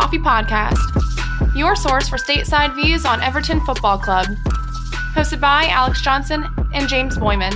Toffee Podcast, your source for stateside views on Everton Football Club. Hosted by Alex Johnson and James Boyman.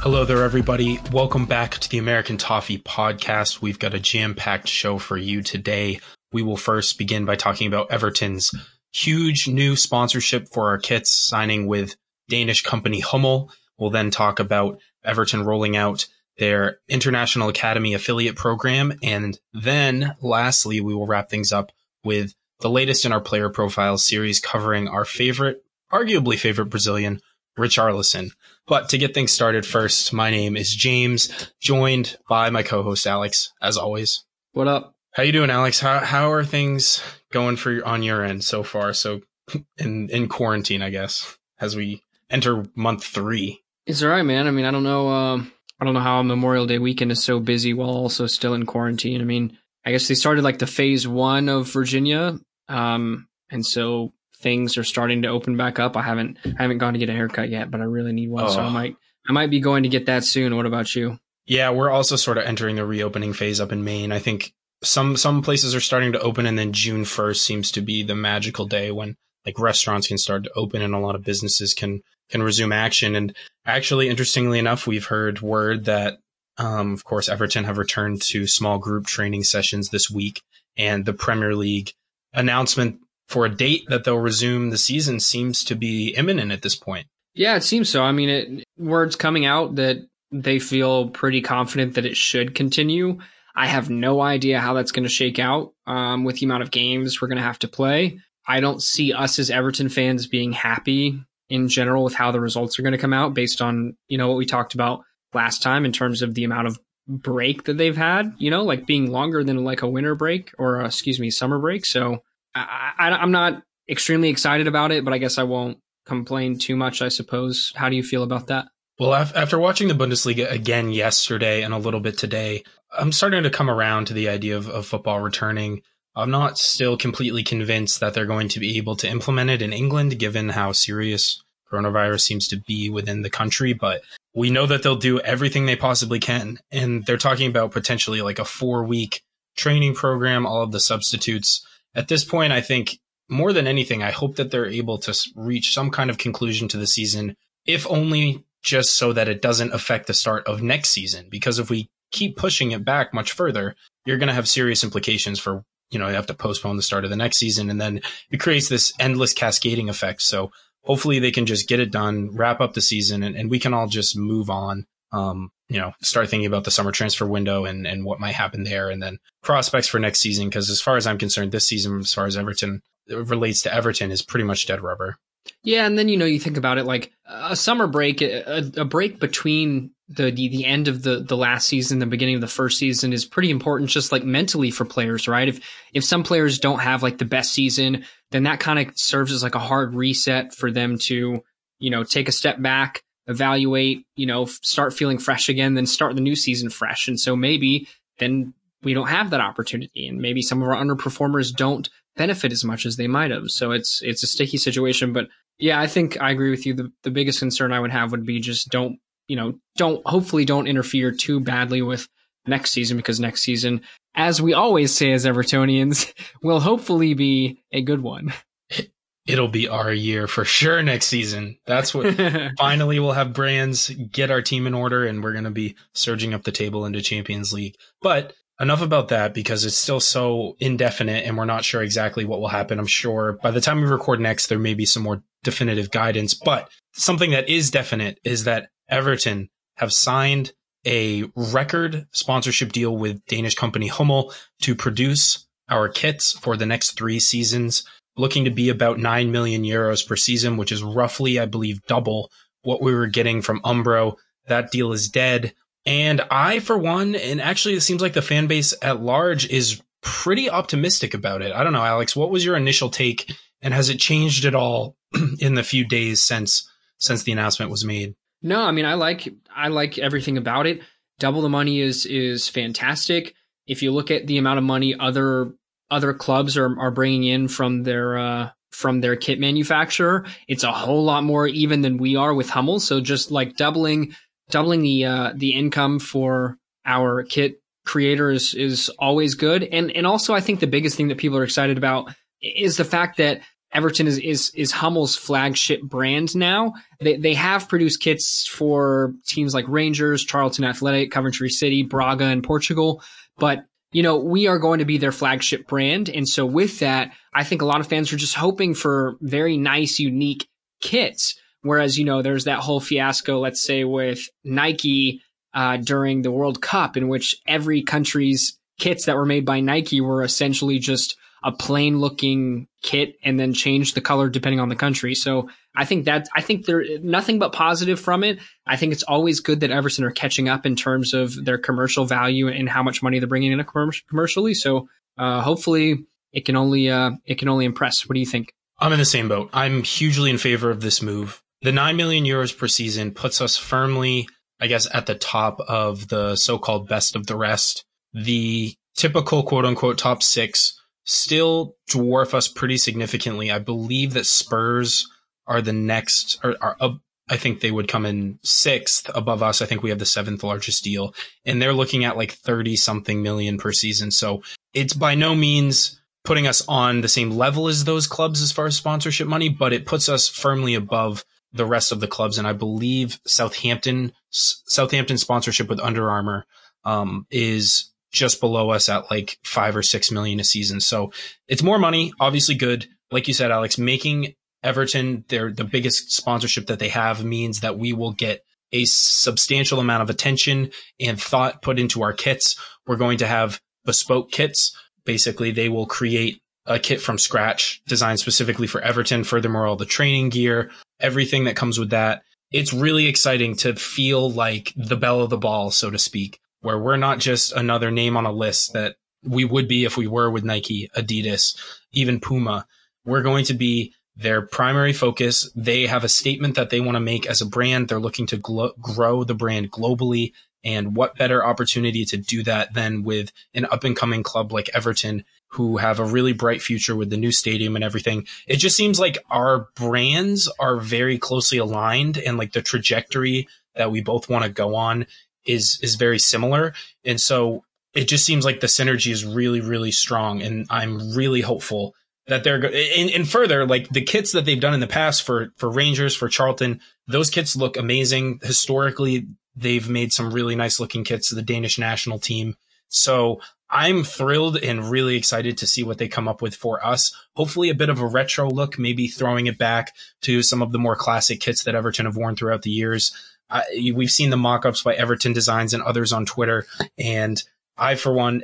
Hello there, everybody. Welcome back to the American Toffee Podcast. We've got a jam packed show for you today. We will first begin by talking about Everton's huge new sponsorship for our kits, signing with Danish company Hummel. We'll then talk about Everton rolling out their International Academy affiliate program. And then lastly, we will wrap things up with the latest in our player profile series covering our favorite, arguably favorite Brazilian, Richarlison. But to get things started first, my name is James, joined by my co-host Alex, as always. What up? How you doing, Alex? How how are things going for on your end so far? So in in quarantine, I guess, as we enter month three. It's all right, man. I mean, I don't know. Uh, I don't know how Memorial Day weekend is so busy while also still in quarantine. I mean, I guess they started like the phase one of Virginia, um, and so things are starting to open back up. I haven't I haven't gone to get a haircut yet, but I really need one, oh. so I might I might be going to get that soon. What about you? Yeah, we're also sort of entering the reopening phase up in Maine. I think some some places are starting to open, and then June first seems to be the magical day when like restaurants can start to open and a lot of businesses can can resume action. And actually, interestingly enough, we've heard word that, um, of course, Everton have returned to small group training sessions this week, and the Premier League announcement for a date that they'll resume the season seems to be imminent at this point. Yeah, it seems so. I mean, it, words coming out that they feel pretty confident that it should continue. I have no idea how that's going to shake out um, with the amount of games we're going to have to play. I don't see us as Everton fans being happy in general with how the results are going to come out based on, you know, what we talked about last time in terms of the amount of break that they've had, you know, like being longer than like a winter break or, uh, excuse me, summer break. So I, I, I'm not extremely excited about it, but I guess I won't complain too much, I suppose. How do you feel about that? Well, after watching the Bundesliga again yesterday and a little bit today, I'm starting to come around to the idea of, of football returning. I'm not still completely convinced that they're going to be able to implement it in England, given how serious coronavirus seems to be within the country. But we know that they'll do everything they possibly can. And they're talking about potentially like a four week training program, all of the substitutes. At this point, I think more than anything, I hope that they're able to reach some kind of conclusion to the season, if only just so that it doesn't affect the start of next season. Because if we keep pushing it back much further, you're going to have serious implications for you know, you have to postpone the start of the next season. And then it creates this endless cascading effect. So hopefully they can just get it done, wrap up the season, and, and we can all just move on. Um, you know, start thinking about the summer transfer window and, and what might happen there, and then prospects for next season. Because as far as I'm concerned, this season, as far as Everton relates to Everton, is pretty much dead rubber. Yeah, and then you know you think about it like a summer break, a, a break between the, the the end of the the last season, the beginning of the first season is pretty important, just like mentally for players, right? If if some players don't have like the best season, then that kind of serves as like a hard reset for them to you know take a step back, evaluate, you know, start feeling fresh again, then start the new season fresh. And so maybe then we don't have that opportunity, and maybe some of our underperformers don't benefit as much as they might have. So it's it's a sticky situation, but yeah, I think I agree with you. The the biggest concern I would have would be just don't you know don't hopefully don't interfere too badly with next season because next season, as we always say as Evertonians, will hopefully be a good one. It'll be our year for sure next season. That's what finally we'll have Brands get our team in order and we're going to be surging up the table into Champions League. But enough about that because it's still so indefinite and we're not sure exactly what will happen. I'm sure by the time we record next, there may be some more definitive guidance, but something that is definite is that Everton have signed a record sponsorship deal with Danish company Hummel to produce our kits for the next three seasons, looking to be about 9 million euros per season, which is roughly, I believe, double what we were getting from Umbro. That deal is dead. And I, for one, and actually it seems like the fan base at large is pretty optimistic about it. I don't know, Alex, what was your initial take and has it changed at all in the few days since since the announcement was made? No, I mean I like I like everything about it. Double the money is is fantastic. If you look at the amount of money other other clubs are are bringing in from their uh from their kit manufacturer. It's a whole lot more even than we are with Hummel. So just like doubling doubling the uh, the income for our kit creators is always good. And and also I think the biggest thing that people are excited about is the fact that Everton is is is Hummel's flagship brand now. They they have produced kits for teams like Rangers, Charlton Athletic, Coventry City, Braga, and Portugal. But you know, we are going to be their flagship brand. And so with that, I think a lot of fans are just hoping for very nice, unique kits. Whereas, you know, there's that whole fiasco, let's say with Nike, uh, during the World Cup in which every country's kits that were made by Nike were essentially just a plain looking kit and then change the color depending on the country. So I think that I think there nothing but positive from it. I think it's always good that Everton are catching up in terms of their commercial value and how much money they're bringing in commercially. So uh, hopefully it can only uh, it can only impress. What do you think? I'm in the same boat. I'm hugely in favor of this move. The 9 million euros per season puts us firmly, I guess, at the top of the so-called best of the rest. The typical quote unquote top six still dwarf us pretty significantly. I believe that Spurs are the next, or are, uh, I think they would come in sixth above us. I think we have the seventh largest deal, and they're looking at like 30 something million per season. So it's by no means putting us on the same level as those clubs as far as sponsorship money, but it puts us firmly above the rest of the clubs. And I believe Southampton, Southampton sponsorship with Under Armour, um, is just below us at like five or six million a season. So it's more money, obviously good. Like you said, Alex, making Everton their the biggest sponsorship that they have means that we will get a substantial amount of attention and thought put into our kits. We're going to have bespoke kits. Basically, they will create a kit from scratch designed specifically for Everton. Furthermore, all the training gear, everything that comes with that. It's really exciting to feel like the bell of the ball, so to speak where we're not just another name on a list that we would be if we were with Nike, Adidas, even Puma. We're going to be their primary focus. They have a statement that they want to make as a brand. They're looking to grow the brand globally. And what better opportunity to do that than with an up and coming club like Everton, who have a really bright future with the new stadium and everything. It just seems like our brands are very closely aligned and like the trajectory that we both want to go on is is very similar, and so it just seems like the synergy is really really strong, and I'm really hopeful that they're go- and, and further like the kits that they've done in the past for for Rangers for Charlton, those kits look amazing historically. They've made some really nice looking kits to the Danish national team. So I'm thrilled and really excited to see what they come up with for us. Hopefully, a bit of a retro look, maybe throwing it back to some of the more classic kits that Everton have worn throughout the years. Uh, we've seen the mock-ups by Everton Designs and others on Twitter, and I, for one,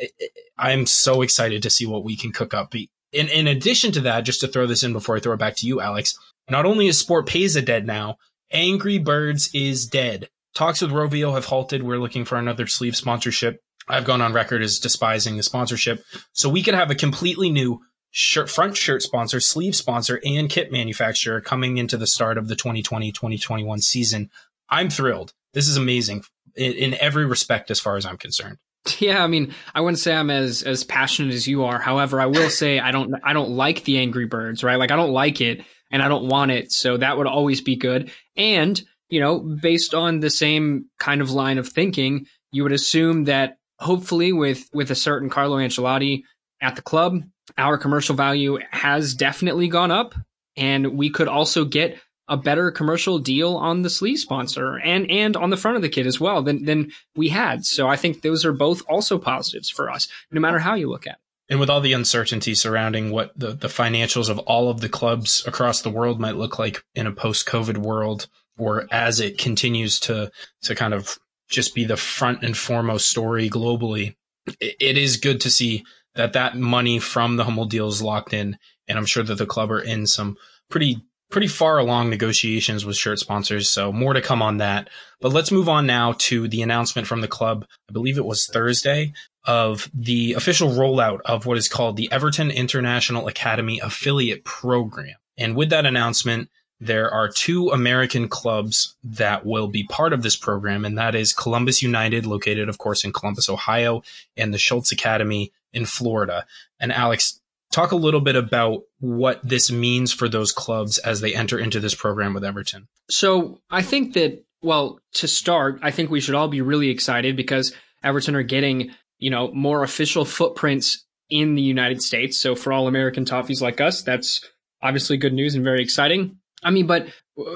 I'm so excited to see what we can cook up. In, in addition to that, just to throw this in before I throw it back to you, Alex, not only is SportPesa dead now, Angry Birds is dead. Talks with Rovio have halted. We're looking for another sleeve sponsorship. I've gone on record as despising the sponsorship. So we could have a completely new shirt, front shirt sponsor, sleeve sponsor, and kit manufacturer coming into the start of the 2020-2021 season. I'm thrilled. This is amazing in, in every respect, as far as I'm concerned. Yeah, I mean, I wouldn't say I'm as as passionate as you are. However, I will say I don't I don't like the Angry Birds, right? Like I don't like it and I don't want it. So that would always be good. And, you know, based on the same kind of line of thinking, you would assume that hopefully with with a certain Carlo Ancelotti at the club, our commercial value has definitely gone up and we could also get a better commercial deal on the sleeve sponsor and and on the front of the kit as well than than we had. So I think those are both also positives for us, no matter how you look at it. And with all the uncertainty surrounding what the, the financials of all of the clubs across the world might look like in a post COVID world, or as it continues to to kind of just be the front and foremost story globally, it, it is good to see that that money from the Hummel deal is locked in, and I'm sure that the club are in some pretty pretty far along negotiations with shirt sponsors, so more to come on that. But let's move on now to the announcement from the club. I believe it was Thursday of the official rollout of what is called the Everton International Academy Affiliate Program. And with that announcement, there are two American clubs that will be part of this program, and that is Columbus United, located, of course, in Columbus, Ohio, and the Schultz Academy in Florida. And Alex, talk a little bit about what this means for those clubs as they enter into this program with Everton. So I think that, well, to start, I think we should all be really excited because Everton are getting, you know, more official footprints in the United States. So for all American toffees like us, that's obviously good news and very exciting. I mean, but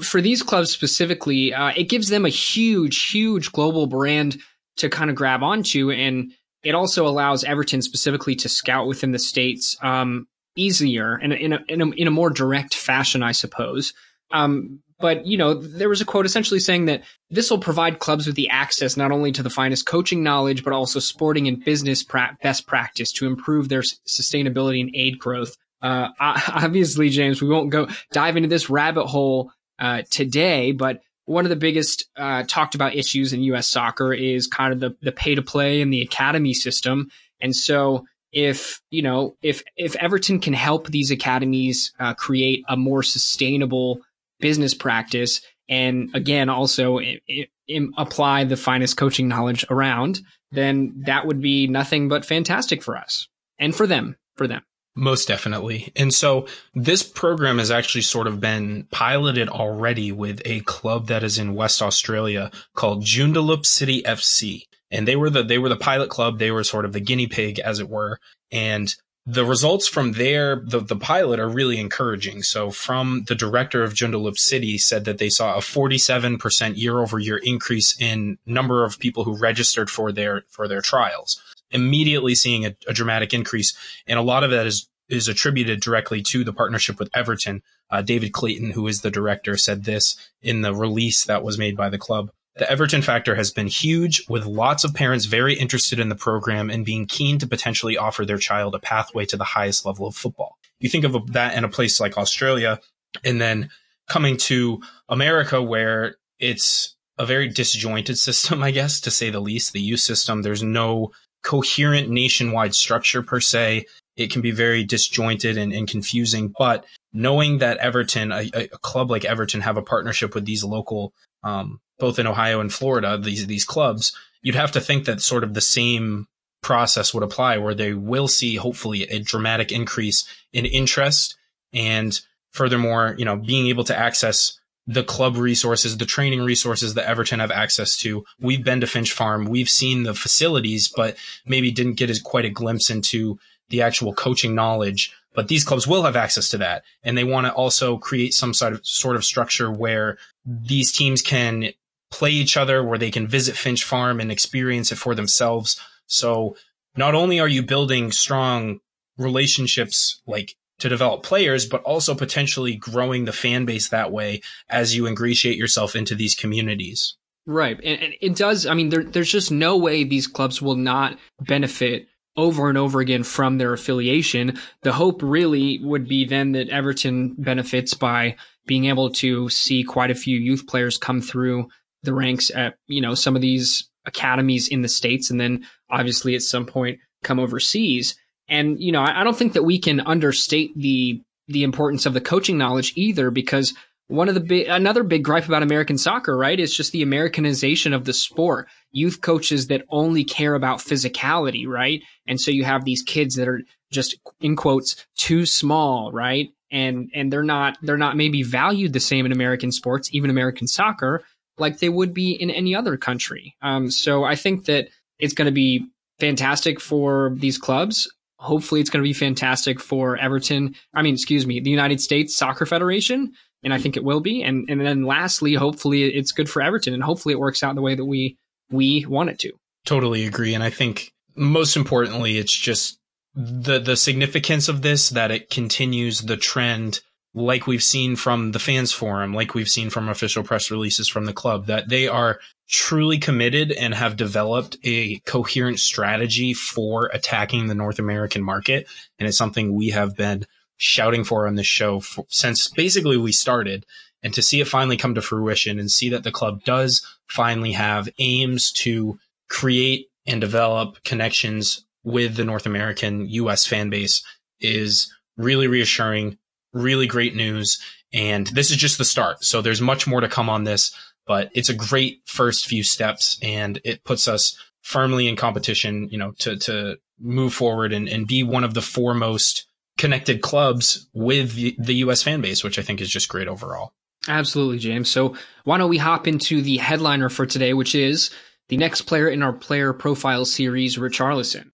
for these clubs specifically, uh, it gives them a huge, huge global brand to kind of grab onto. And it also allows Everton specifically to scout within the states um, easier and in a, in, a, in a more direct fashion, I suppose. Um, but you know, there was a quote essentially saying that this will provide clubs with the access not only to the finest coaching knowledge, but also sporting and business pra- best practice to improve their sustainability and aid growth. Uh, obviously, James, we won't go dive into this rabbit hole uh, today, but one of the biggest uh, talked about issues in U.S. soccer is kind of the, the pay to play and the academy system. And so, if you know, if if Everton can help these academies uh, create a more sustainable business practice, and again, also it, it, apply the finest coaching knowledge around, then that would be nothing but fantastic for us and for them. For them. Most definitely. And so this program has actually sort of been piloted already with a club that is in West Australia called Joondalup City FC. And they were the, they were the pilot club. They were sort of the guinea pig, as it were. And the results from there, the, the pilot are really encouraging. So from the director of Joondalup City said that they saw a 47% year over year increase in number of people who registered for their, for their trials immediately seeing a, a, dramatic increase. And a lot of that is, is attributed directly to the partnership with Everton. Uh, David Clayton, who is the director, said this in the release that was made by the club. The Everton factor has been huge, with lots of parents very interested in the program and being keen to potentially offer their child a pathway to the highest level of football. You think of that in a place like Australia, and then coming to America, where it's a very disjointed system, I guess, to say the least. The youth system, there's no coherent nationwide structure per se. It can be very disjointed and, and confusing, but knowing that Everton, a, a, club like Everton, have a partnership with these local, um, both in Ohio and Florida, these these clubs, you'd have to think that sort of the same process would apply, where they will see hopefully a dramatic increase in interest, and furthermore, you know, being able to access the club resources, the training resources that Everton have access to. We've been to Finch Farm. We've seen the facilities, but maybe didn't get as quite a glimpse into the actual coaching knowledge. But these clubs will have access to that. And they want to also create some sort of, sort of structure where these teams can play each other, where they can visit Finch Farm and experience it for themselves. So not only are you building strong relationships like to develop players, but also potentially growing the fan base that way as you ingratiate yourself into these communities. Right. And, and it does. I mean, there, there's just no way these clubs will not benefit over and over again from their affiliation. The hope really would be then that Everton benefits by being able to see quite a few youth players come through the ranks at, you know, some of these academies in the States and then obviously at some point come overseas. And, you know, I, I don't think that we can understate the, the importance of the coaching knowledge either, because one of the big, another big gripe about American soccer, right, is just the Americanization of the sport. Youth coaches that only care about physicality, right? And so you have these kids that are just, in quotes, too small, right? And, and they're not, they're not maybe valued the same in American sports, even American soccer, like they would be in any other country. Um, so I think that it's going to be fantastic for these clubs. Hopefully, it's going to be fantastic for Everton. I mean, excuse me, the United States Soccer Federation, and I think it will be. And and then lastly, hopefully, it's good for Everton, and hopefully, it works out the way that we we want it to. Totally agree, and I think most importantly, it's just the the significance of this that it continues the trend like we've seen from the fans forum, like we've seen from official press releases from the club, that they are truly committed and have developed a coherent strategy for attacking the North American market. And it's something we have been shouting for on this show for, since basically we started. And to see it finally come to fruition and see that the club does finally have aims to create and develop connections with the North American US fan base is really reassuring really great news. And this is just the start. So there's much more to come on this, but it's a great first few steps and it puts us firmly in competition, you know, to, to move forward and, and be one of the foremost connected clubs with the, U.S. fan base, which I think is just great overall. Absolutely, James. So why don't we hop into the headliner for today, which is the next player in our player profile series, Richarlison.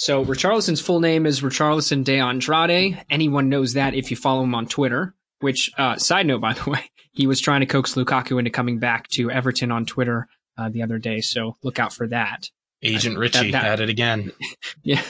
So Richarlison's full name is Richarlison de Andrade. Anyone knows that if you follow him on Twitter. Which, uh, side note, by the way, he was trying to coax Lukaku into coming back to Everton on Twitter uh, the other day. So look out for that. Agent Richie that, that, at it again. yeah.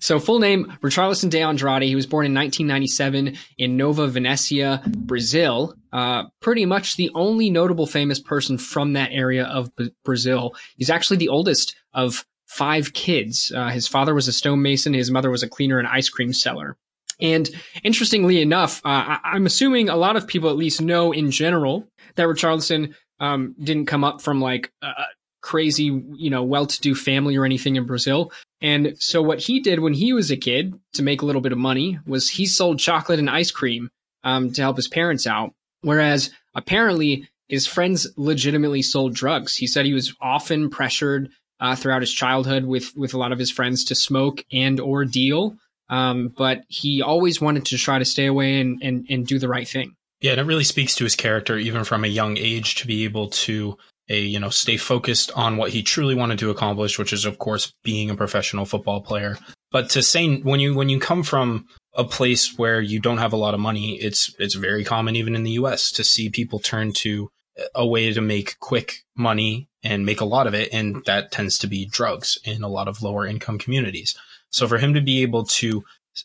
So full name Richarlison de Andrade. He was born in 1997 in Nova Venecia, Brazil. Uh, pretty much the only notable famous person from that area of B- Brazil. He's actually the oldest of five kids. Uh, his father was a stonemason. His mother was a cleaner and ice cream seller. And interestingly enough, uh, I- am assuming a lot of people at least know in general that Richarlison um, didn't come up from like a crazy, you know, well-to-do family or anything in Brazil. And so what he did when he was a kid to make a little bit of money was he sold chocolate and ice cream um, to help his parents out. Whereas apparently his friends legitimately sold drugs. He said he was often pressured uh, throughout his childhood with with a lot of his friends to smoke and or deal. Um, but he always wanted to try to stay away and, and and do the right thing. Yeah, and it really speaks to his character, even from a young age, to be able to a you know stay focused on what he truly wanted to accomplish, which is of course being a professional football player. But to say when you when you come from a place where you don't have a lot of money, it's it's very common even in the U.S. to see people turn to a way to make quick money and make a lot of it. And that tends to be drugs in a lot of lower income communities. So for him to be able to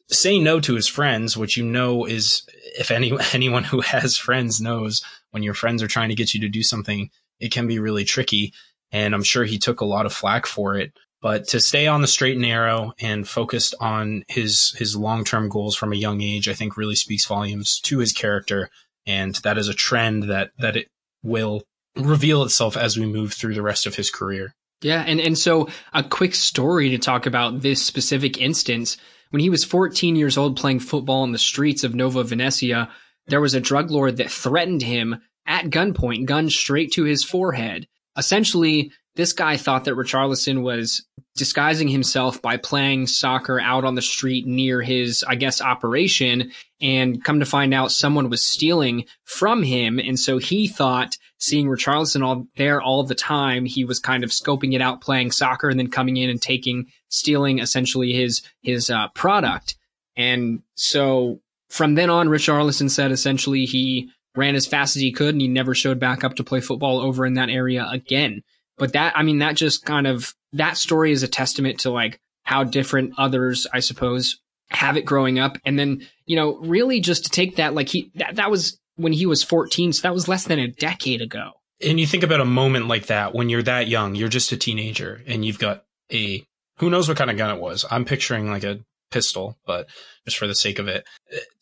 say no to his friends, which you know is, if any, anyone who has friends knows when your friends are trying to get you to do something, it can be really tricky. And I'm sure he took a lot of flack for it. But to stay on the straight and narrow and focused on his his long term goals from a young age, I think really speaks volumes to his character. And that is a trend that that it will reveal itself as we move through the rest of his career. Yeah, and, and so a quick story to talk about this specific instance. When he was 14 years old playing football in the streets of Nova Venecia, there was a drug lord that threatened him at gunpoint, gun straight to his forehead. Essentially, this guy thought that Richarlison was disguising himself by playing soccer out on the street near his, I guess, operation. And come to find out someone was stealing from him. And so he thought seeing Richarlison all there all the time, he was kind of scoping it out, playing soccer and then coming in and taking, stealing essentially his, his, uh, product. And so from then on, Richarlison said essentially he ran as fast as he could and he never showed back up to play football over in that area again. But that, I mean, that just kind of, that story is a testament to like how different others, I suppose, have it growing up. And then, you know, really just to take that, like he, that, that was when he was 14. So that was less than a decade ago. And you think about a moment like that when you're that young, you're just a teenager and you've got a, who knows what kind of gun it was. I'm picturing like a pistol, but just for the sake of it,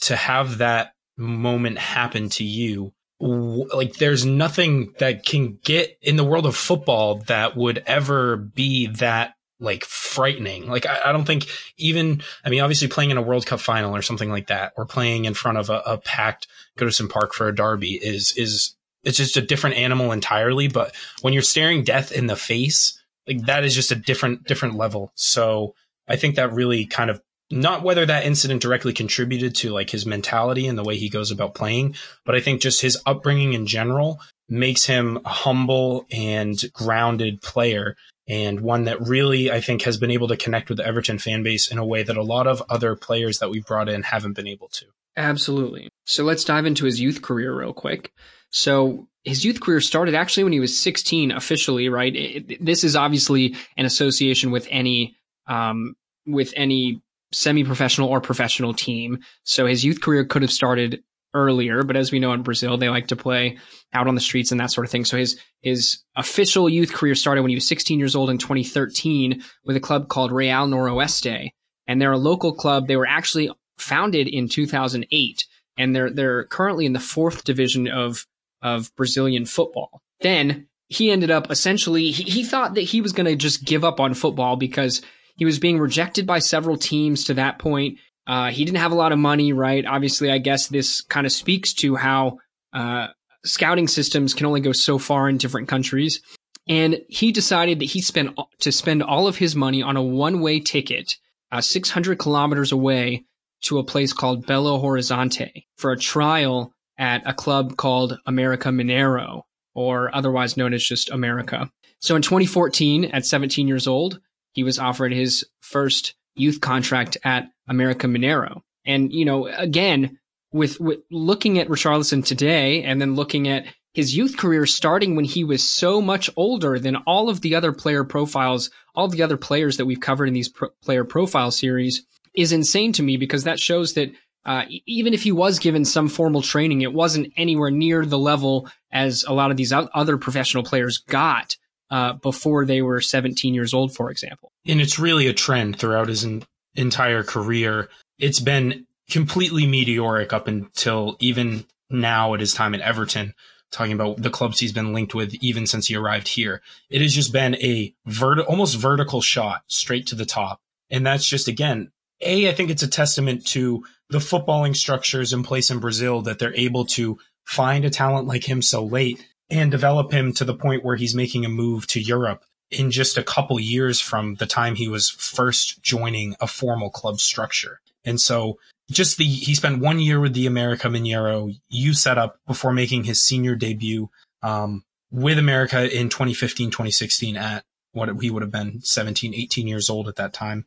to have that moment happen to you like there's nothing that can get in the world of football that would ever be that like frightening. Like I, I, don't think even I mean obviously playing in a World Cup final or something like that, or playing in front of a, a packed Goodison Park for a derby is is it's just a different animal entirely. But when you're staring death in the face, like that is just a different different level. So I think that really kind of not whether that incident directly contributed to like his mentality and the way he goes about playing, but I think just his upbringing in general makes him a humble and grounded player and one that really I think has been able to connect with the Everton fan base in a way that a lot of other players that we've brought in haven't been able to. Absolutely. So let's dive into his youth career real quick. So his youth career started actually when he was 16 officially, right? It, this is obviously an association with any um, with any semi-professional or professional team. So his youth career could have started earlier, but as we know in Brazil, they like to play out on the streets and that sort of thing. So his his official youth career started when he was 16 years old in 2013 with a club called Real Noroeste, and they're a local club. They were actually founded in 2008, and they're they're currently in the fourth division of of Brazilian football. Then he ended up essentially he, he thought that he was going to just give up on football because he was being rejected by several teams to that point. Uh, he didn't have a lot of money, right? Obviously, I guess this kind of speaks to how uh, scouting systems can only go so far in different countries. And he decided that he spent to spend all of his money on a one-way ticket, uh, 600 kilometers away, to a place called Belo Horizonte for a trial at a club called America Mineiro, or otherwise known as just America. So in 2014, at 17 years old, he was offered his first youth contract at America Mineiro. And, you know, again, with, with looking at Richarlison today and then looking at his youth career starting when he was so much older than all of the other player profiles, all the other players that we've covered in these pro- player profile series is insane to me because that shows that uh, even if he was given some formal training, it wasn't anywhere near the level as a lot of these other professional players got uh, before they were 17 years old, for example. And it's really a trend throughout his entire career. It's been completely meteoric up until even now at his time at Everton, talking about the clubs he's been linked with even since he arrived here. It has just been a vert- almost vertical shot straight to the top. And that's just, again, A, I think it's a testament to the footballing structures in place in Brazil that they're able to find a talent like him so late and develop him to the point where he's making a move to Europe in just a couple years from the time he was first joining a formal club structure. And so just the, he spent one year with the America Mineiro you set up before making his senior debut, um, with America in 2015, 2016 at what he would have been 17, 18 years old at that time.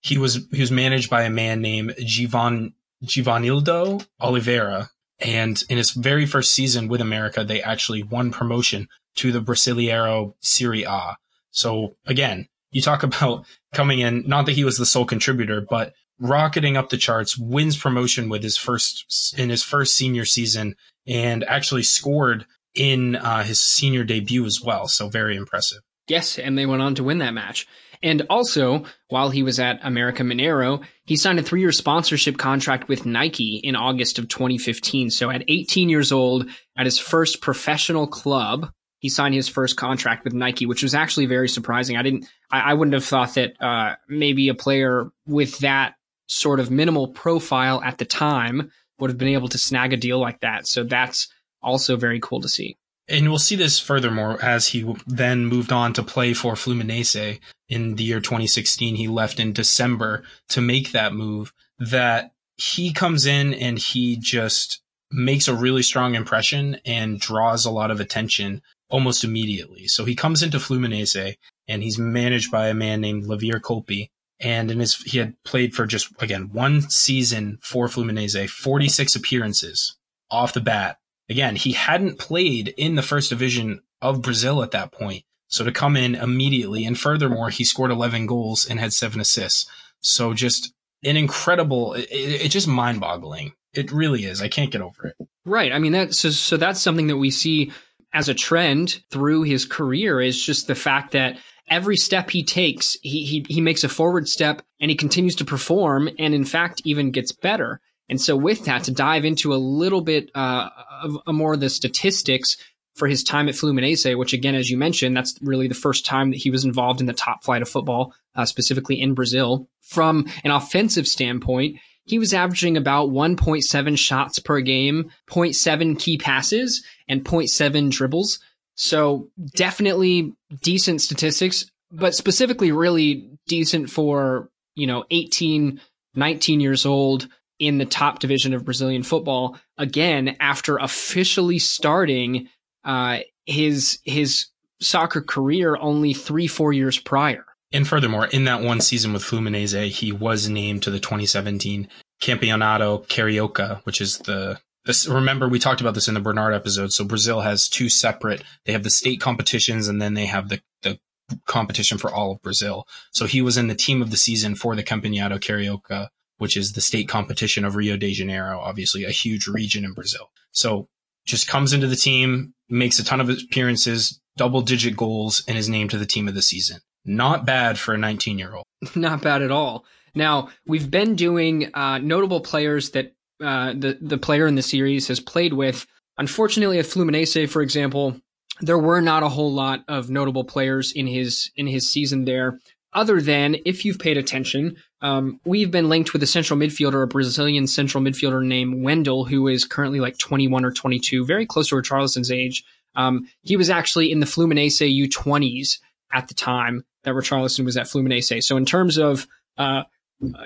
He was, he was managed by a man named Givan, Givanildo Oliveira, and in his very first season with America, they actually won promotion to the Brasileiro Serie A. So again, you talk about coming in, not that he was the sole contributor, but rocketing up the charts, wins promotion with his first, in his first senior season and actually scored in uh, his senior debut as well. So very impressive. Yes, and they went on to win that match. And also, while he was at America Mineiro, he signed a three year sponsorship contract with Nike in August of 2015. So at 18 years old, at his first professional club, he signed his first contract with Nike, which was actually very surprising. I didn't, I, I wouldn't have thought that uh, maybe a player with that sort of minimal profile at the time would have been able to snag a deal like that. So that's also very cool to see. And we'll see this furthermore as he then moved on to play for Fluminense in the year 2016. He left in December to make that move that he comes in and he just makes a really strong impression and draws a lot of attention almost immediately. So he comes into Fluminense and he's managed by a man named Levir Culpi. And in his, he had played for just, again, one season for Fluminense, 46 appearances off the bat again, he hadn't played in the first division of Brazil at that point. So to come in immediately, and furthermore, he scored 11 goals and had seven assists. So just an incredible, it, it's just mind boggling. It really is. I can't get over it. Right. I mean, that's so, so that's something that we see as a trend through his career is just the fact that every step he takes, he, he, he makes a forward step and he continues to perform and in fact even gets better. And so with that, to dive into a little bit uh, of, of more of the statistics for his time at Fluminense, which again, as you mentioned, that's really the first time that he was involved in the top flight of football, uh, specifically in Brazil. From an offensive standpoint, he was averaging about 1.7 shots per game, 0.7 key passes, and 0.7 dribbles. So definitely decent statistics, but specifically really decent for, you know, 18, 19 years old in the top division of Brazilian football again after officially starting uh, his his soccer career only three four years prior. And furthermore, in that one season with Fluminense, he was named to the 2017 Campeonato Carioca, which is the this, remember we talked about this in the Bernard episode. So Brazil has two separate. They have the state competitions, and then they have the the competition for all of Brazil. So he was in the team of the season for the Campeonato Carioca which is the state competition of Rio de Janeiro, obviously a huge region in Brazil. So just comes into the team, makes a ton of appearances, double digit goals, and is named to the team of the season. Not bad for a 19 year old. Not bad at all. Now, we've been doing uh, notable players that uh, the, the player in the series has played with. Unfortunately, at Fluminense, for example, there were not a whole lot of notable players in his in his season there. other than if you've paid attention, um, we've been linked with a central midfielder, a Brazilian central midfielder named Wendel, who is currently like 21 or 22, very close to Richarlison's age. Um, he was actually in the Fluminense U20s at the time that Richarlison was at Fluminense. So in terms of uh,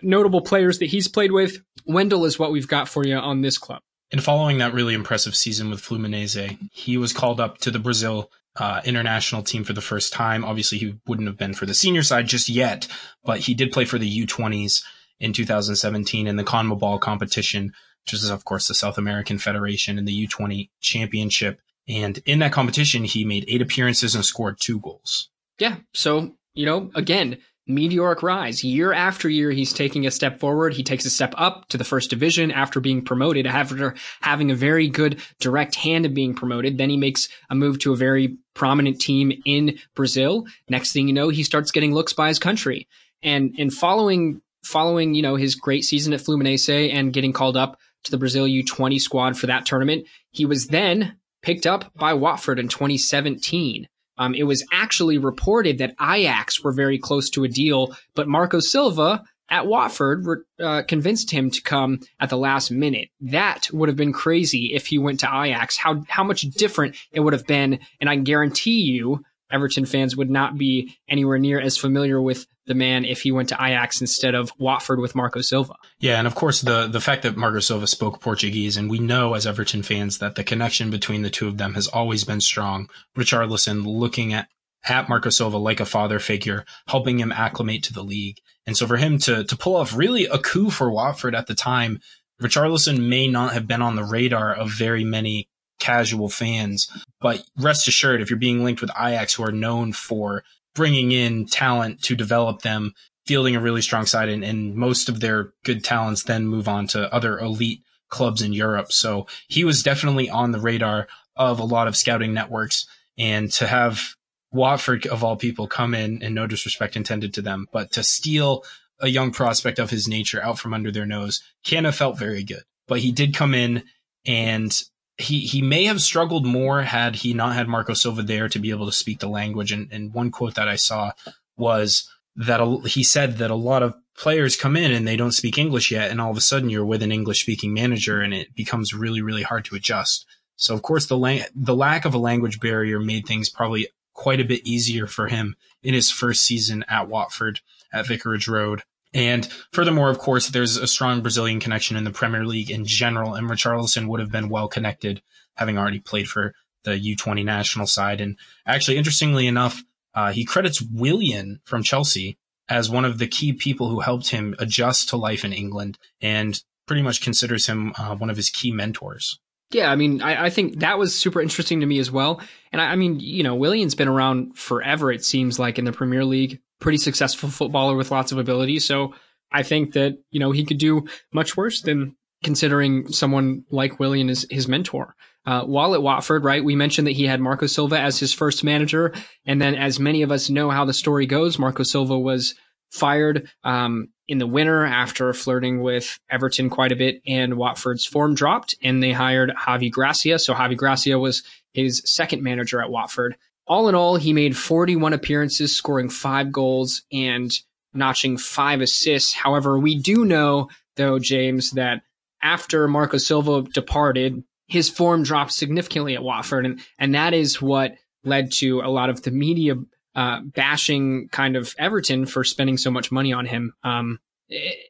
notable players that he's played with, Wendel is what we've got for you on this club. And following that really impressive season with Fluminense, he was called up to the Brazil uh, international team for the first time. Obviously, he wouldn't have been for the senior side just yet, but he did play for the U20s in 2017 in the CONMEBOL competition, which is, of course, the South American Federation and the U20 championship. And in that competition, he made eight appearances and scored two goals. Yeah. So, you know, again, meteoric rise. Year after year, he's taking a step forward. He takes a step up to the first division after being promoted, after having a very good direct hand of being promoted. Then he makes a move to a very prominent team in Brazil. Next thing you know, he starts getting looks by his country. And, and following, following, you know, his great season at Fluminense and getting called up to the Brazil U20 squad for that tournament, he was then picked up by Watford in 2017. Um, it was actually reported that Ajax were very close to a deal, but Marco Silva at Watford uh, convinced him to come at the last minute. That would have been crazy if he went to Ajax. How how much different it would have been, and I guarantee you, Everton fans would not be anywhere near as familiar with the man if he went to Ajax instead of Watford with Marco Silva. Yeah, and of course the the fact that Marco Silva spoke Portuguese, and we know as Everton fans that the connection between the two of them has always been strong. Richarlison looking at at Marco Silva like a father figure, helping him acclimate to the league. And so for him to to pull off really a coup for Watford at the time, Richarlison may not have been on the radar of very many casual fans. But rest assured, if you're being linked with Ajax, who are known for bringing in talent to develop them, fielding a really strong side, and, and most of their good talents then move on to other elite clubs in Europe. So he was definitely on the radar of a lot of scouting networks. And to have Watford, of all people, come in, and no disrespect intended to them, but to steal a young prospect of his nature out from under their nose can have felt very good. But he did come in and he he may have struggled more had he not had Marco Silva there to be able to speak the language. And, and one quote that I saw was that a, he said that a lot of players come in and they don't speak English yet, and all of a sudden you're with an English speaking manager, and it becomes really really hard to adjust. So of course the la- the lack of a language barrier made things probably quite a bit easier for him in his first season at Watford at Vicarage Road. And furthermore, of course, there's a strong Brazilian connection in the Premier League in general, and Richarlison would have been well connected, having already played for the U20 national side. And actually, interestingly enough, uh, he credits Willian from Chelsea as one of the key people who helped him adjust to life in England and pretty much considers him uh, one of his key mentors. Yeah, I mean, I, I, think that was super interesting to me as well. And I, I mean, you know, Willian's been around forever, it seems like, in the Premier League pretty successful footballer with lots of ability. So I think that, you know, he could do much worse than considering someone like Willian as his mentor. Uh, while at Watford, right, we mentioned that he had Marco Silva as his first manager. And then, as many of us know how the story goes, Marco Silva was fired um, in the winter after flirting with Everton quite a bit, and Watford's form dropped, and they hired Javi Gracia. So Javi Gracia was his second manager at Watford all in all, he made 41 appearances, scoring five goals and notching five assists. However, we do know, though, James, that after Marco Silva departed, his form dropped significantly at Watford, and, and that is what led to a lot of the media uh, bashing kind of Everton for spending so much money on him. Um,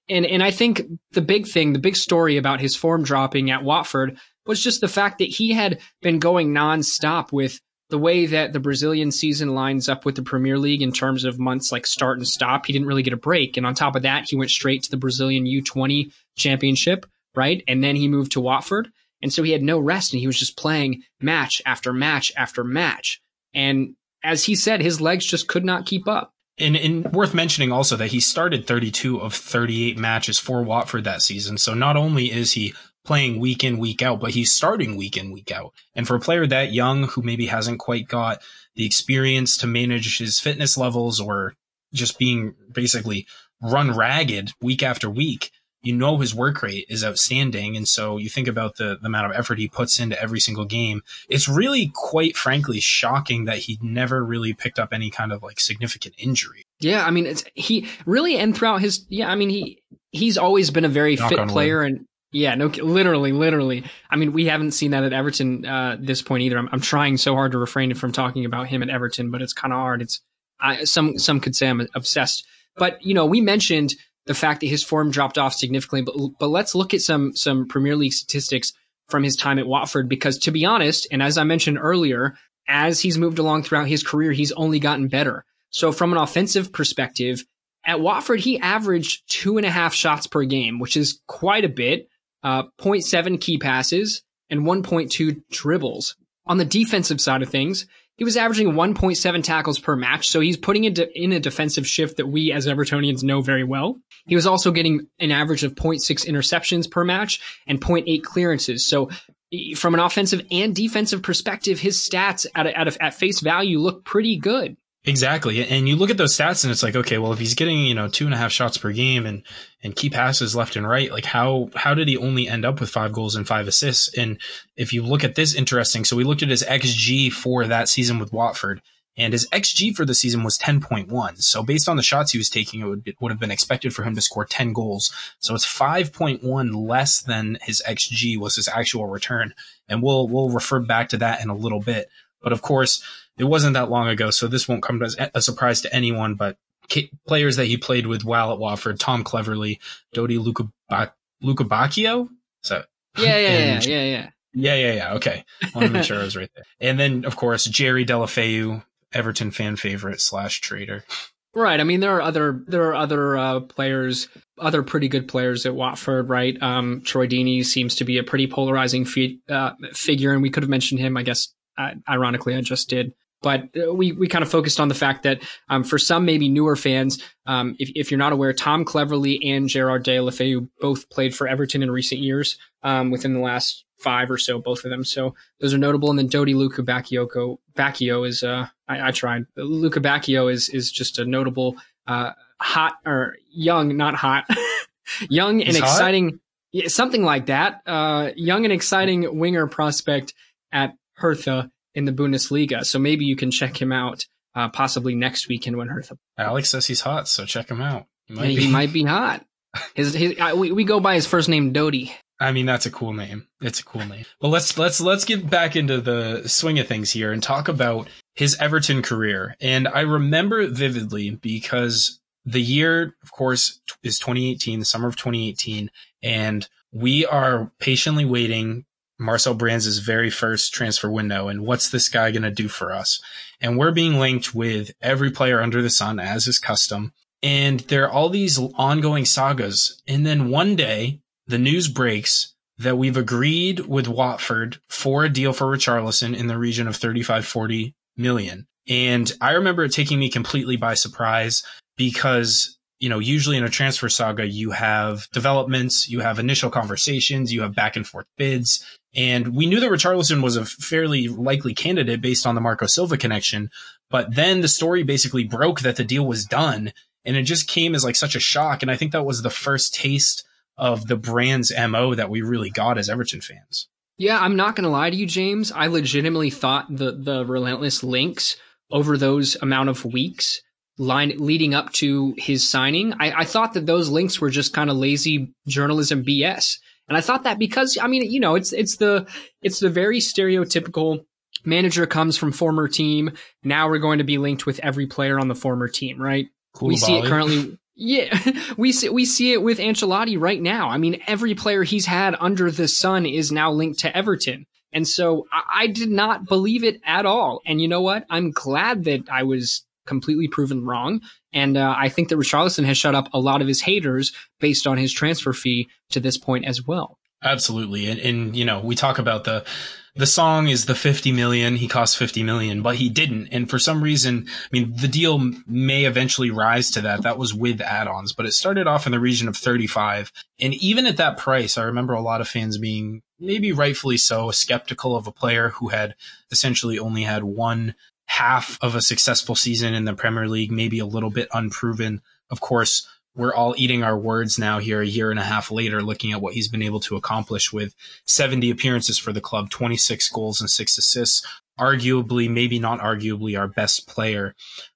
and and I think the big thing, the big story about his form dropping at Watford was just the fact that he had been going nonstop with the way that the Brazilian season lines up with the Premier League in terms of months like start and stop, he didn't really get a break. And on top of that, he went straight to the Brazilian U20 championship, right? And then he moved to Watford. And so he had no rest and he was just playing match after match after match. And as he said, his legs just could not keep up. And, and, worth mentioning also that he started 32 of 38 matches for Watford that season. So not only is he playing week in, week out, but he's starting week in, week out. And for a player that young who maybe hasn't quite got the experience to manage his fitness levels or just being basically run ragged week after week, you know his work rate is outstanding. And so you think about the, the amount of effort he puts into every single game. It's really quite frankly shocking that he never really picked up any kind of like significant injury. Yeah, I mean, it's he really and throughout his yeah, I mean he he's always been a very Knock fit player wood. and yeah, no, literally, literally. I mean, we haven't seen that at Everton uh, this point either. I'm, I'm trying so hard to refrain from talking about him at Everton, but it's kind of hard. It's I, some some could say I'm obsessed, but you know, we mentioned the fact that his form dropped off significantly, but but let's look at some some Premier League statistics from his time at Watford because to be honest, and as I mentioned earlier, as he's moved along throughout his career, he's only gotten better. So from an offensive perspective, at Watford, he averaged two and a half shots per game, which is quite a bit uh, 0.7 key passes, and 1.2 dribbles. On the defensive side of things, he was averaging 1.7 tackles per match, so he's putting it in a defensive shift that we as Evertonians know very well. He was also getting an average of 0.6 interceptions per match and 0.8 clearances. So from an offensive and defensive perspective, his stats at, at, at face value look pretty good. Exactly. And you look at those stats and it's like, okay, well, if he's getting, you know, two and a half shots per game and, and key passes left and right, like how, how did he only end up with five goals and five assists? And if you look at this interesting, so we looked at his XG for that season with Watford and his XG for the season was 10.1. So based on the shots he was taking, it would, it would have been expected for him to score 10 goals. So it's 5.1 less than his XG was his actual return. And we'll, we'll refer back to that in a little bit. But of course, it wasn't that long ago, so this won't come as a surprise to anyone. But players that he played with while at Watford: Tom Cleverley, Dodi Luca Lukebakio. So yeah, yeah, and, yeah, yeah, yeah. Yeah, yeah, yeah. Okay. I want to make sure I was right there. And then, of course, Jerry Deulofeu, Everton fan favorite slash trader. Right. I mean, there are other there are other uh, players, other pretty good players at Watford. Right. Um, Troy Deeney seems to be a pretty polarizing fi- uh, figure, and we could have mentioned him. I guess, uh, ironically, I just did. But uh, we, we kind of focused on the fact that um, for some maybe newer fans, um, if, if you're not aware, Tom Cleverley and Gerard de Deulofeu both played for Everton in recent years um, within the last five or so, both of them. So those are notable. And then Dodi Lukebakio, Bacchio is, uh, I, I tried. Lukebakio is, is just a notable, uh, hot or young, not hot, young and He's exciting, something like that. Uh, young and exciting winger prospect at Hertha in the Bundesliga. So maybe you can check him out uh, possibly next weekend when Hertha. Alex says he's hot, so check him out. He might, be. He might be hot. His, his uh, we, we go by his first name Dodi. I mean that's a cool name. It's a cool name. Well, let's let's let's get back into the swing of things here and talk about his Everton career. And I remember vividly because the year, of course, is 2018, the summer of 2018, and we are patiently waiting Marcel Brands' very first transfer window and what's this guy going to do for us? And we're being linked with every player under the sun as is custom. And there are all these ongoing sagas. And then one day the news breaks that we've agreed with Watford for a deal for Richarlison in the region of 35, 40 million. And I remember it taking me completely by surprise because you know, usually in a transfer saga, you have developments, you have initial conversations, you have back and forth bids. And we knew that Richarlison was a fairly likely candidate based on the Marco Silva connection. But then the story basically broke that the deal was done. And it just came as like such a shock. And I think that was the first taste of the Brands' MO that we really got as Everton fans. Yeah, I'm not going to lie to you, James. I legitimately thought the, the relentless links over those amount of weeks line leading up to his signing, I, I thought that those links were just kind of lazy journalism BS. And I thought that because I mean, you know, it's it's the it's the very stereotypical manager comes from former team. Now we're going to be linked with every player on the former team, right? Cool we see it currently. Yeah, we see we see it with Ancelotti right now. I mean, every player he's had under the sun is now linked to Everton. And so I, I did not believe it at all. And you know what? I'm glad that I was completely proven wrong. And uh, I think that Richarlison has shut up a lot of his haters based on his transfer fee to this point as well. Absolutely. And, and, you know, we talk about the, the song is the 50 million. He cost 50 million, but he didn't. And for some reason, I mean, the deal may eventually rise to that. That was with add-ons, but it started off in the region of 35. And even at that price, I remember a lot of fans being maybe rightfully so skeptical of a player who had essentially only had one half of a successful season in the Premier League, maybe a little bit unproven. Of course, we're all eating our words now here a year and a half later, looking at what he's been able to accomplish with 70 appearances for the club, 26 goals and six assists. arguably, maybe not arguably, our best player.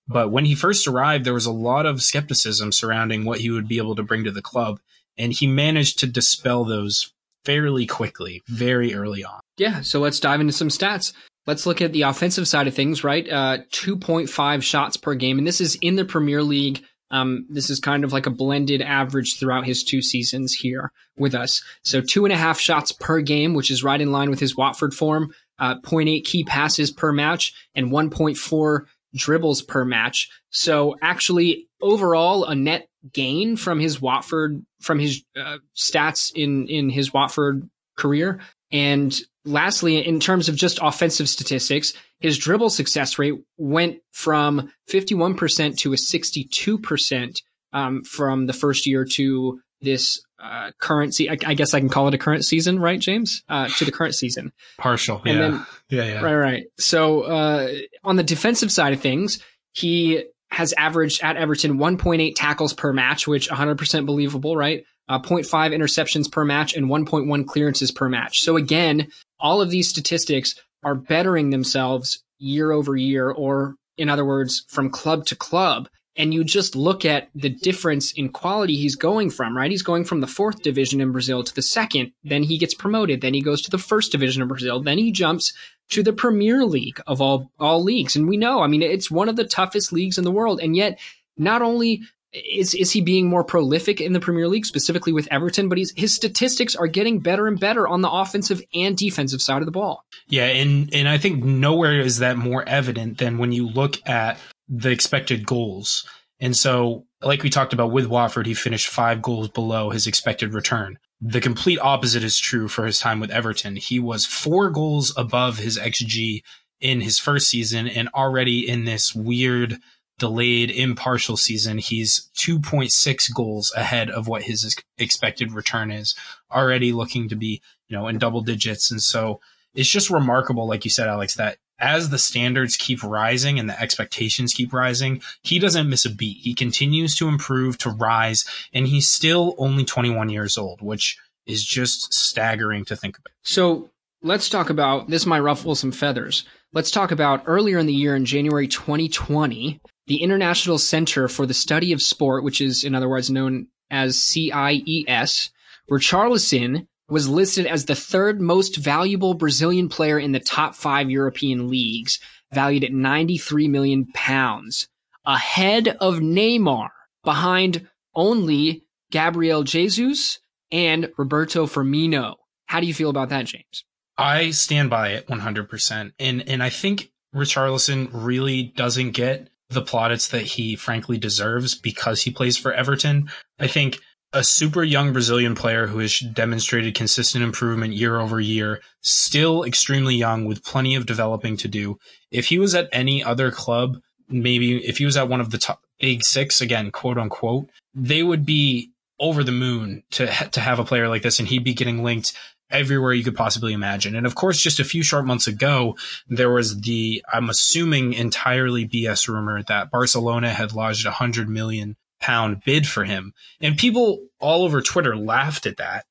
But when he first arrived, there was a lot of skepticism surrounding what he would be able to bring to the club. And he managed to dispel those fairly quickly, very early on. Yeah, so let's dive into some stats. Let's look at the offensive side of things, right? Uh, 2.5 shots per game. And this is in the Premier League. Um, this is kind of like a blended average throughout his two seasons here with us. So two and a half shots per game, which is right in line with his Watford form. Uh, 0.8 key passes per match and 1.4 dribbles per match. So actually, overall, a net gain from his Watford from his uh, stats in in his Watford career. And lastly, in terms of just offensive statistics, his dribble success rate went from 51% to a 62% um, from the first year to this uh, current I, I, guess I can call it a current season, right, James? Uh, to the current season. Partial. And yeah. Then, yeah. Yeah. Right. Right. So uh, on the defensive side of things, he has averaged at Everton 1.8 tackles per match, which 100% believable, right? Uh, 0.5 interceptions per match and 1.1 clearances per match. So again, all of these statistics are bettering themselves year over year, or in other words, from club to club. And you just look at the difference in quality he's going from, right? He's going from the fourth division in Brazil to the second. Then he gets promoted. Then he goes to the first division of Brazil. Then he jumps to the Premier League of all all leagues. And we know, I mean, it's one of the toughest leagues in the world. And yet, not only is is he being more prolific in the Premier League, specifically with Everton, but he's his statistics are getting better and better on the offensive and defensive side of the ball. Yeah, and and I think nowhere is that more evident than when you look at the expected goals. And so, like we talked about with Watford, he finished five goals below his expected return. The complete opposite is true for his time with Everton. He was four goals above his XG in his first season and already in this weird delayed impartial season, he's 2.6 goals ahead of what his expected return is already looking to be, you know, in double digits. And so it's just remarkable, like you said, Alex, that as the standards keep rising and the expectations keep rising, he doesn't miss a beat. He continues to improve, to rise, and he's still only 21 years old, which is just staggering to think about. So let's talk about this might ruffle some feathers. Let's talk about earlier in the year in January 2020, the International Center for the Study of Sport, which is in other words known as CIES, Richarlison was listed as the third most valuable Brazilian player in the top five European leagues, valued at 93 million pounds, ahead of Neymar, behind only Gabriel Jesus and Roberto Firmino. How do you feel about that, James? I stand by it 100%. And, and I think Richarlison really doesn't get the plaudits that he frankly deserves because he plays for Everton. I think a super young Brazilian player who has demonstrated consistent improvement year over year, still extremely young with plenty of developing to do. If he was at any other club, maybe if he was at one of the top big six, again, quote unquote, they would be over the moon to to have a player like this, and he'd be getting linked everywhere you could possibly imagine. And of course, just a few short months ago, there was the I'm assuming entirely BS rumor that Barcelona had lodged a hundred million pound bid for him. And people all over Twitter laughed at that.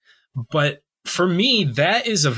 But for me, that is a,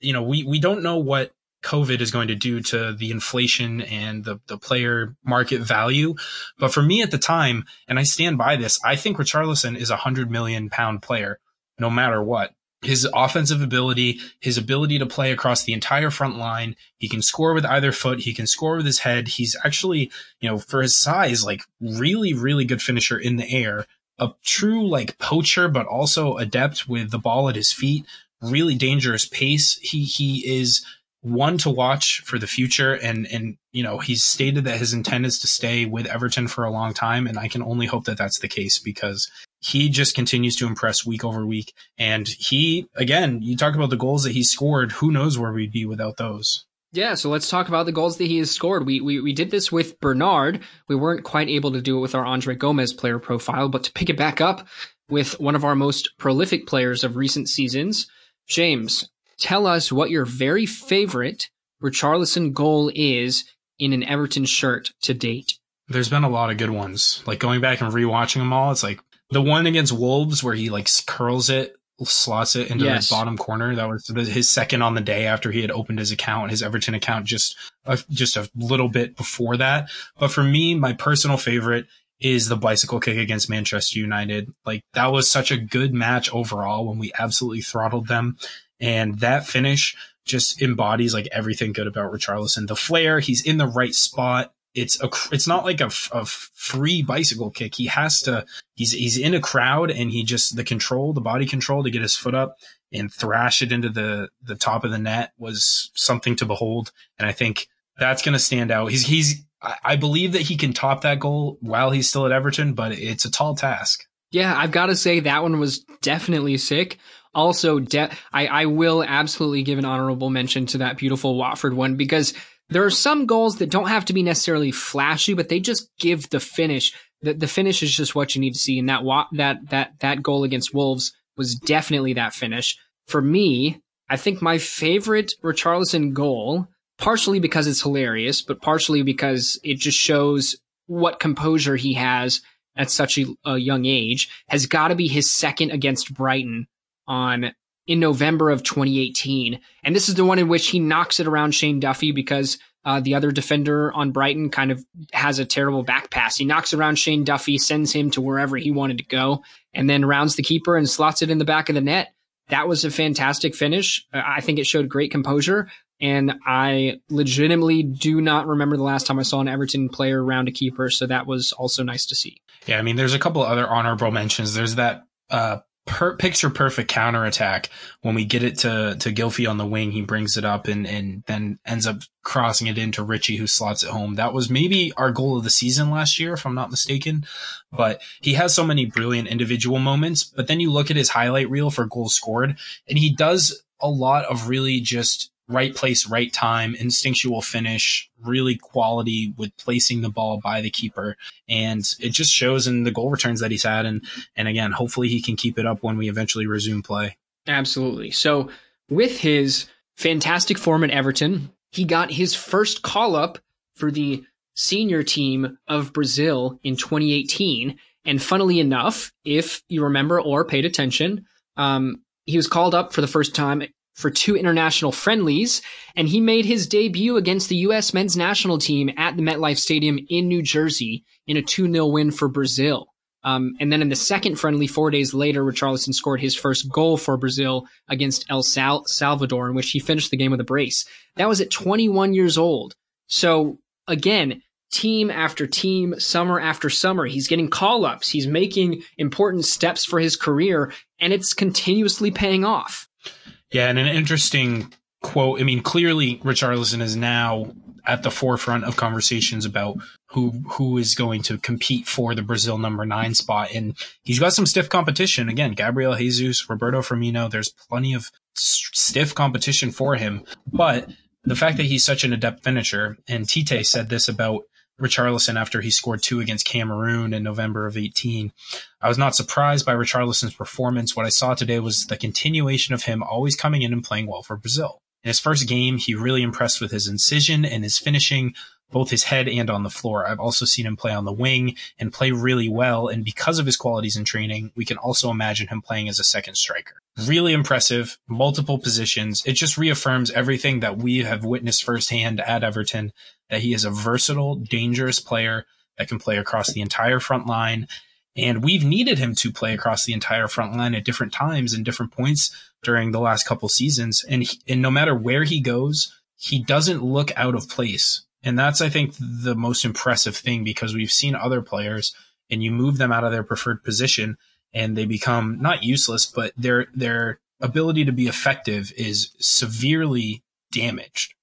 you know, we, we don't know what COVID is going to do to the inflation and the, the player market value. But for me at the time, and I stand by this, I think Richarlison is a hundred million pound player no matter what his offensive ability, his ability to play across the entire front line. He can score with either foot. He can score with his head. He's actually, you know, for his size, like really, really good finisher in the air. A true like poacher, but also adept with the ball at his feet. Really dangerous pace. He he is one to watch for the future and and you know he's stated that his intent is to stay with Everton for a long time and I can only hope that that's the case because he just continues to impress week over week. And he, again, you talk about the goals that he scored. Who knows where we'd be without those? Yeah, so let's talk about the goals that he has scored. We, we we did this with Bernard. We weren't quite able to do it with our Andre Gomes player profile, but to pick it back up with one of our most prolific players of recent seasons, James, tell us what your very favorite Richarlison goal is in an Everton shirt to date. There's been a lot of good ones. Like going back and rewatching them all, it's like the one against Wolves where he like curls it slots it into yes. the bottom corner. That was his second on the day after he had opened his account, his Everton account just a, just a little bit before that. But for me, my personal favorite is the bicycle kick against Manchester United. Like that was such a good match overall when we absolutely throttled them. And that finish just embodies like everything good about Richarlison. The flair, he's in the right spot. It's a, it's not like a, a free bicycle kick. He has to, he's, he's in a crowd and he just, the control, the body control to get his foot up and thrash it into the, the top of the net was something to behold. And I think that's going to stand out. He's, he's, I believe that he can top that goal while he's still at Everton, but it's a tall task. Yeah, I've got to say that one was definitely sick. Also, de- I, I will absolutely give an honorable mention to that beautiful Watford one because there are some goals that don't have to be necessarily flashy, but they just give the finish. The, the finish is just what you need to see, and that that that that goal against Wolves was definitely that finish. For me, I think my favorite Richarlison goal partially because it's hilarious, but partially because it just shows what composure he has at such a, a young age, has got to be his second against Brighton on in November of 2018. And this is the one in which he knocks it around Shane Duffy because uh, the other defender on Brighton kind of has a terrible back pass. He knocks around Shane Duffy, sends him to wherever he wanted to go, and then rounds the keeper and slots it in the back of the net. That was a fantastic finish. I think it showed great composure. And I legitimately do not remember the last time I saw an Everton player round a keeper. So that was also nice to see. Yeah, I mean, there's a couple other honorable mentions. There's that uh, per- picture perfect counter attack when we get it to to Gylfi on the wing. He brings it up and and then ends up crossing it into Richie, who slots it home. That was maybe our goal of the season last year, if I'm not mistaken. But he has so many brilliant individual moments. But then you look at his highlight reel for goals scored, and he does a lot of really just right place, right time, instinctual finish, really quality with placing the ball by the keeper. And it just shows in the goal returns that he's had. And, and again, hopefully he can keep it up when we eventually resume play. Absolutely. So with his fantastic form at Everton, he got his first call up for the senior team of Brazil in 2018. And funnily enough, if you remember or paid attention, um, he was called up for the first time for two international friendlies, and he made his debut against the U.S. men's national team at the MetLife Stadium in New Jersey in a 2 0 win for Brazil. Um, and then in the second friendly, four days later, Richarlison scored his first goal for Brazil against El Sal- Salvador, in which he finished the game with a brace. That was at 21 years old. So again, team after team, summer after summer, he's getting call ups. He's making important steps for his career, and it's continuously paying off. Yeah, and an interesting quote. I mean, clearly Richarlison is now at the forefront of conversations about who who is going to compete for the Brazil number nine spot, and he's got some stiff competition. Again, Gabriel Jesus, Roberto Firmino. There's plenty of stiff competition for him, but the fact that he's such an adept finisher, and Tite said this about Richarlison after he scored two against Cameroon in November of 18. I was not surprised by Richarlison's performance. What I saw today was the continuation of him always coming in and playing well for Brazil. In his first game, he really impressed with his incision and his finishing, both his head and on the floor. I've also seen him play on the wing and play really well. And because of his qualities in training, we can also imagine him playing as a second striker. Really impressive, multiple positions. It just reaffirms everything that we have witnessed firsthand at Everton that he is a versatile, dangerous player that can play across the entire front line. And we've needed him to play across the entire front line at different times and different points during the last couple seasons. And, he, and no matter where he goes, he doesn't look out of place. And that's, I think, the most impressive thing because we've seen other players and you move them out of their preferred position and they become not useless, but their, their ability to be effective is severely damaged.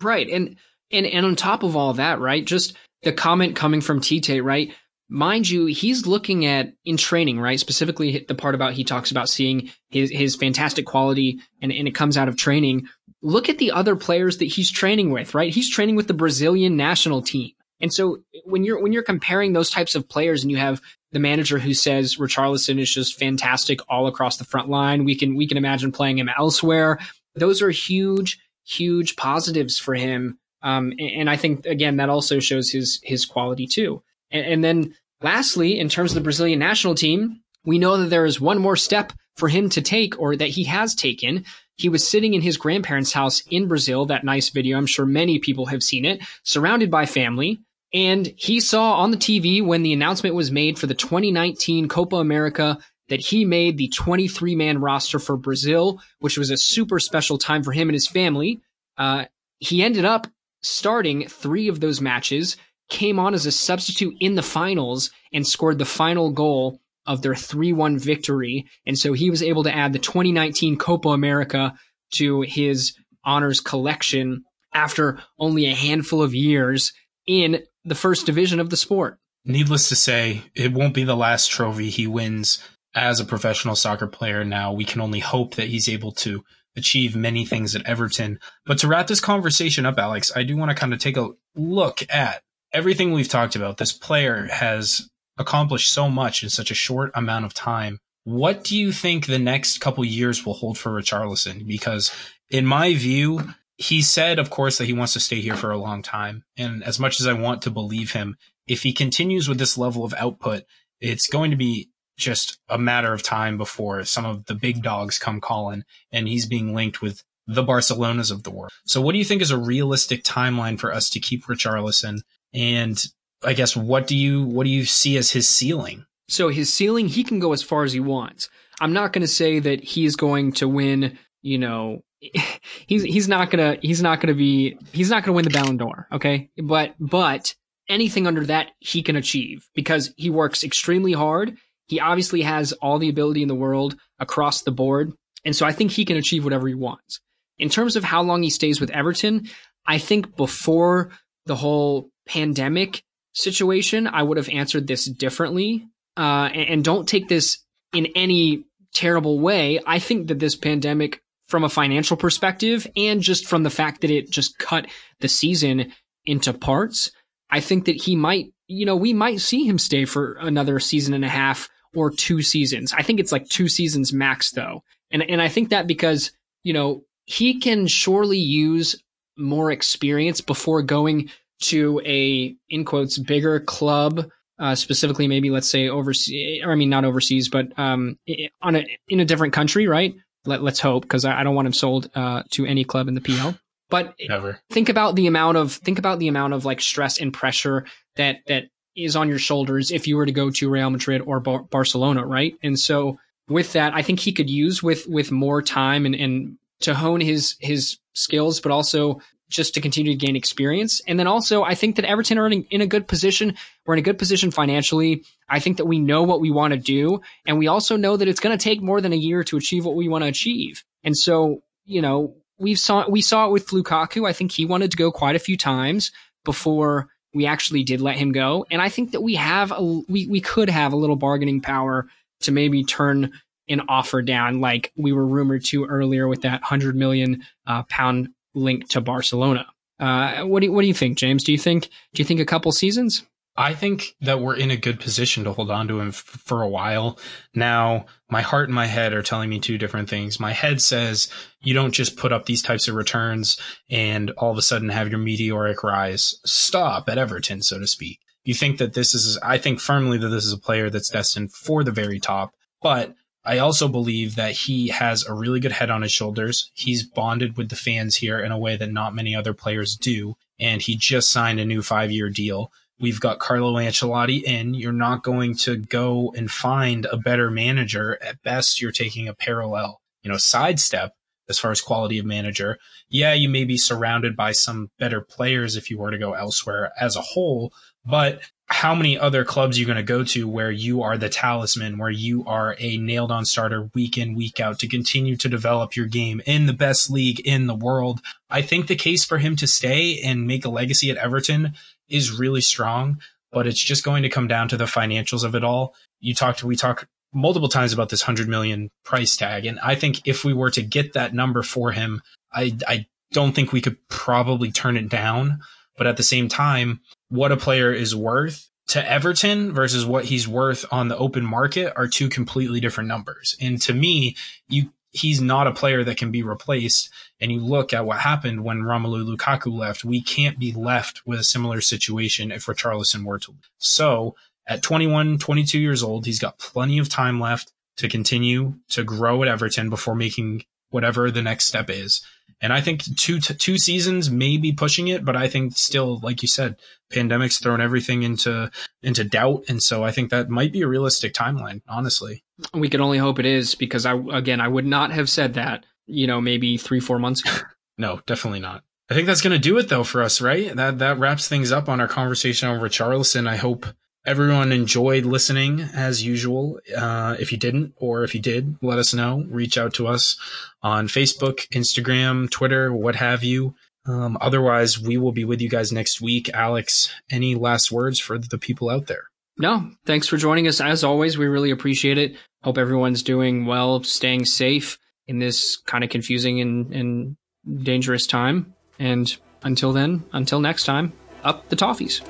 Right. And and and on top of all that, right? Just the comment coming from Tite, right? Mind you, he's looking at in training, right? Specifically the part about he talks about seeing his his fantastic quality and, and it comes out of training. Look at the other players that he's training with, right? He's training with the Brazilian national team. And so when you're when you're comparing those types of players and you have the manager who says Richarlison is just fantastic all across the front line, we can we can imagine playing him elsewhere. Those are huge, huge positives for him um, and, and, I think again that also shows his his quality too. And, and then lastly, in terms of the Brazilian national team, we know that there is one more step for him to take or that he has taken. He was sitting in his grandparents' house in Brazil, that nice video. I'm sure many people have seen it, surrounded by family. And he saw on the TV when the announcement was made for the 2019 Copa America that he made the 23 man roster for Brazil, which was a super special time for him and his family. Uh, he ended up starting three of those matches, came on as a substitute in the finals, and scored the final goal of their 3 1 victory. And so he was able to add the 2019 Copa America to his honors collection after only a handful of years in the first division of the sport. Needless to say, it won't be the last trophy he wins as a professional soccer player now. We can only hope that he's able to achieve many things at Everton. But to wrap this conversation up, Alex, I do want to kind of take a look at everything we've talked about. This player has accomplished so much in such a short amount of time. What do you think the next couple years will hold for Richarlison? Because in my view, he said, of course, that he wants to stay here for a long time. And as much as I want to believe him, if he continues with this level of output, it's going to be just a matter of time before some of the big dogs come calling and he's being linked with the Barcelonas of the world. So what do you think is a realistic timeline for us to keep Richarlison? And I guess what do you what do you see as his ceiling? So his ceiling, he can go as far as he wants. I'm not going to say that he's going to win, you know, he's he's not gonna he's not gonna be he's not gonna win the Ballon d'Or, okay? But but anything under that he can achieve because he works extremely hard. He obviously has all the ability in the world across the board, and so I think he can achieve whatever he wants. In terms of how long he stays with Everton, I think before the whole pandemic situation, I would have answered this differently. Uh, and, and don't take this in any terrible way. I think that this pandemic from a financial perspective and just from the fact that it just cut the season into parts. I think that he might, you know, we might see him stay for another season and a half or two seasons. I think it's like two seasons max though. And and I think that because, you know, he can surely use more experience before going to a in quotes bigger club uh, specifically maybe let's say overseas or I mean not overseas but um on a in a different country right let, us hope, because I, I, don't want him sold uh, to any club in the PL. But Never. think about the amount of think about the amount of like stress and pressure that that is on your shoulders if you were to go to Real Madrid or Bar- Barcelona, right? And so with that, I think he could use with with more time and and to hone his his skills, but also just to continue to gain experience. And then also, I think that Everton are in, in a good position. We're in a good position financially. I think that we know what we want to do. And we also know that it's going to take more than a year to achieve what we want to achieve. And so, you know, we saw, we saw it with Lukaku. I think he wanted to go quite a few times before we actually did let him go. And I think that we have, a, we, we could have a little bargaining power to maybe turn an offer down like we were rumored to earlier with that 100 million uh, pound link to Barcelona. Uh, what do you, what do you think, James? Do you think do you think a couple seasons? I think that we're in a good position to hold on to him f- for a while. Now, my heart and my head are telling me two different things. My head says you don't just put up these types of returns and all of a sudden have your meteoric rise stop at Everton, so to speak. You think that this is, I think firmly that this is a player that's destined for the very top, but I also believe that he has a really good head on his shoulders. He's bonded with the fans here in a way that not many other players do. And he just signed a new five year deal. We've got Carlo Ancelotti in. You're not going to go and find a better manager. At best, you're taking a parallel, you know, sidestep as far as quality of manager. Yeah, you may be surrounded by some better players if you were to go elsewhere as a whole, but how many other clubs are you going to go to where you are the talisman, where you are a nailed on starter week in, week out to continue to develop your game in the best league in the world? I think the case for him to stay and make a legacy at Everton is really strong, but it's just going to come down to the financials of it all. You talked, we talked multiple times about this 100 million price tag. And I think if we were to get that number for him, I, I don't think we could probably turn it down. But at the same time, what a player is worth to Everton versus what he's worth on the open market are two completely different numbers. And to me, you he's not a player that can be replaced. And you look at what happened when Romelu Lukaku left, we can't be left with a similar situation if Richarlison were to. So at 21, 22 years old, he's got plenty of time left to continue to grow at Everton before making whatever the next step is. And I think two two seasons may be pushing it, but I think still, like you said, pandemic's thrown everything into into doubt, and so I think that might be a realistic timeline. Honestly, we can only hope it is because I again I would not have said that you know maybe three four months ago. no, definitely not. I think that's going to do it though for us, right? That that wraps things up on our conversation over Richarlison. I hope everyone enjoyed listening as usual. Uh, if you didn't, or if you did, let us know. Reach out to us on Facebook, Instagram, Twitter, what have you. Um, otherwise, we will be with you guys next week. Alex, any last words for the people out there? No, thanks for joining us. As always, we really appreciate it. Hope everyone's doing well, staying safe in this kind of confusing and, and dangerous time. And until then, until next time, up the toffees.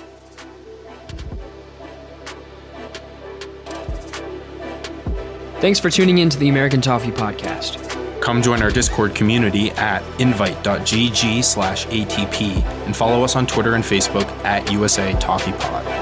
Thanks for tuning in to the American Toffee Podcast. Come join our Discord community at invite.gg slash ATP and follow us on Twitter and Facebook at USA Toffee Pod.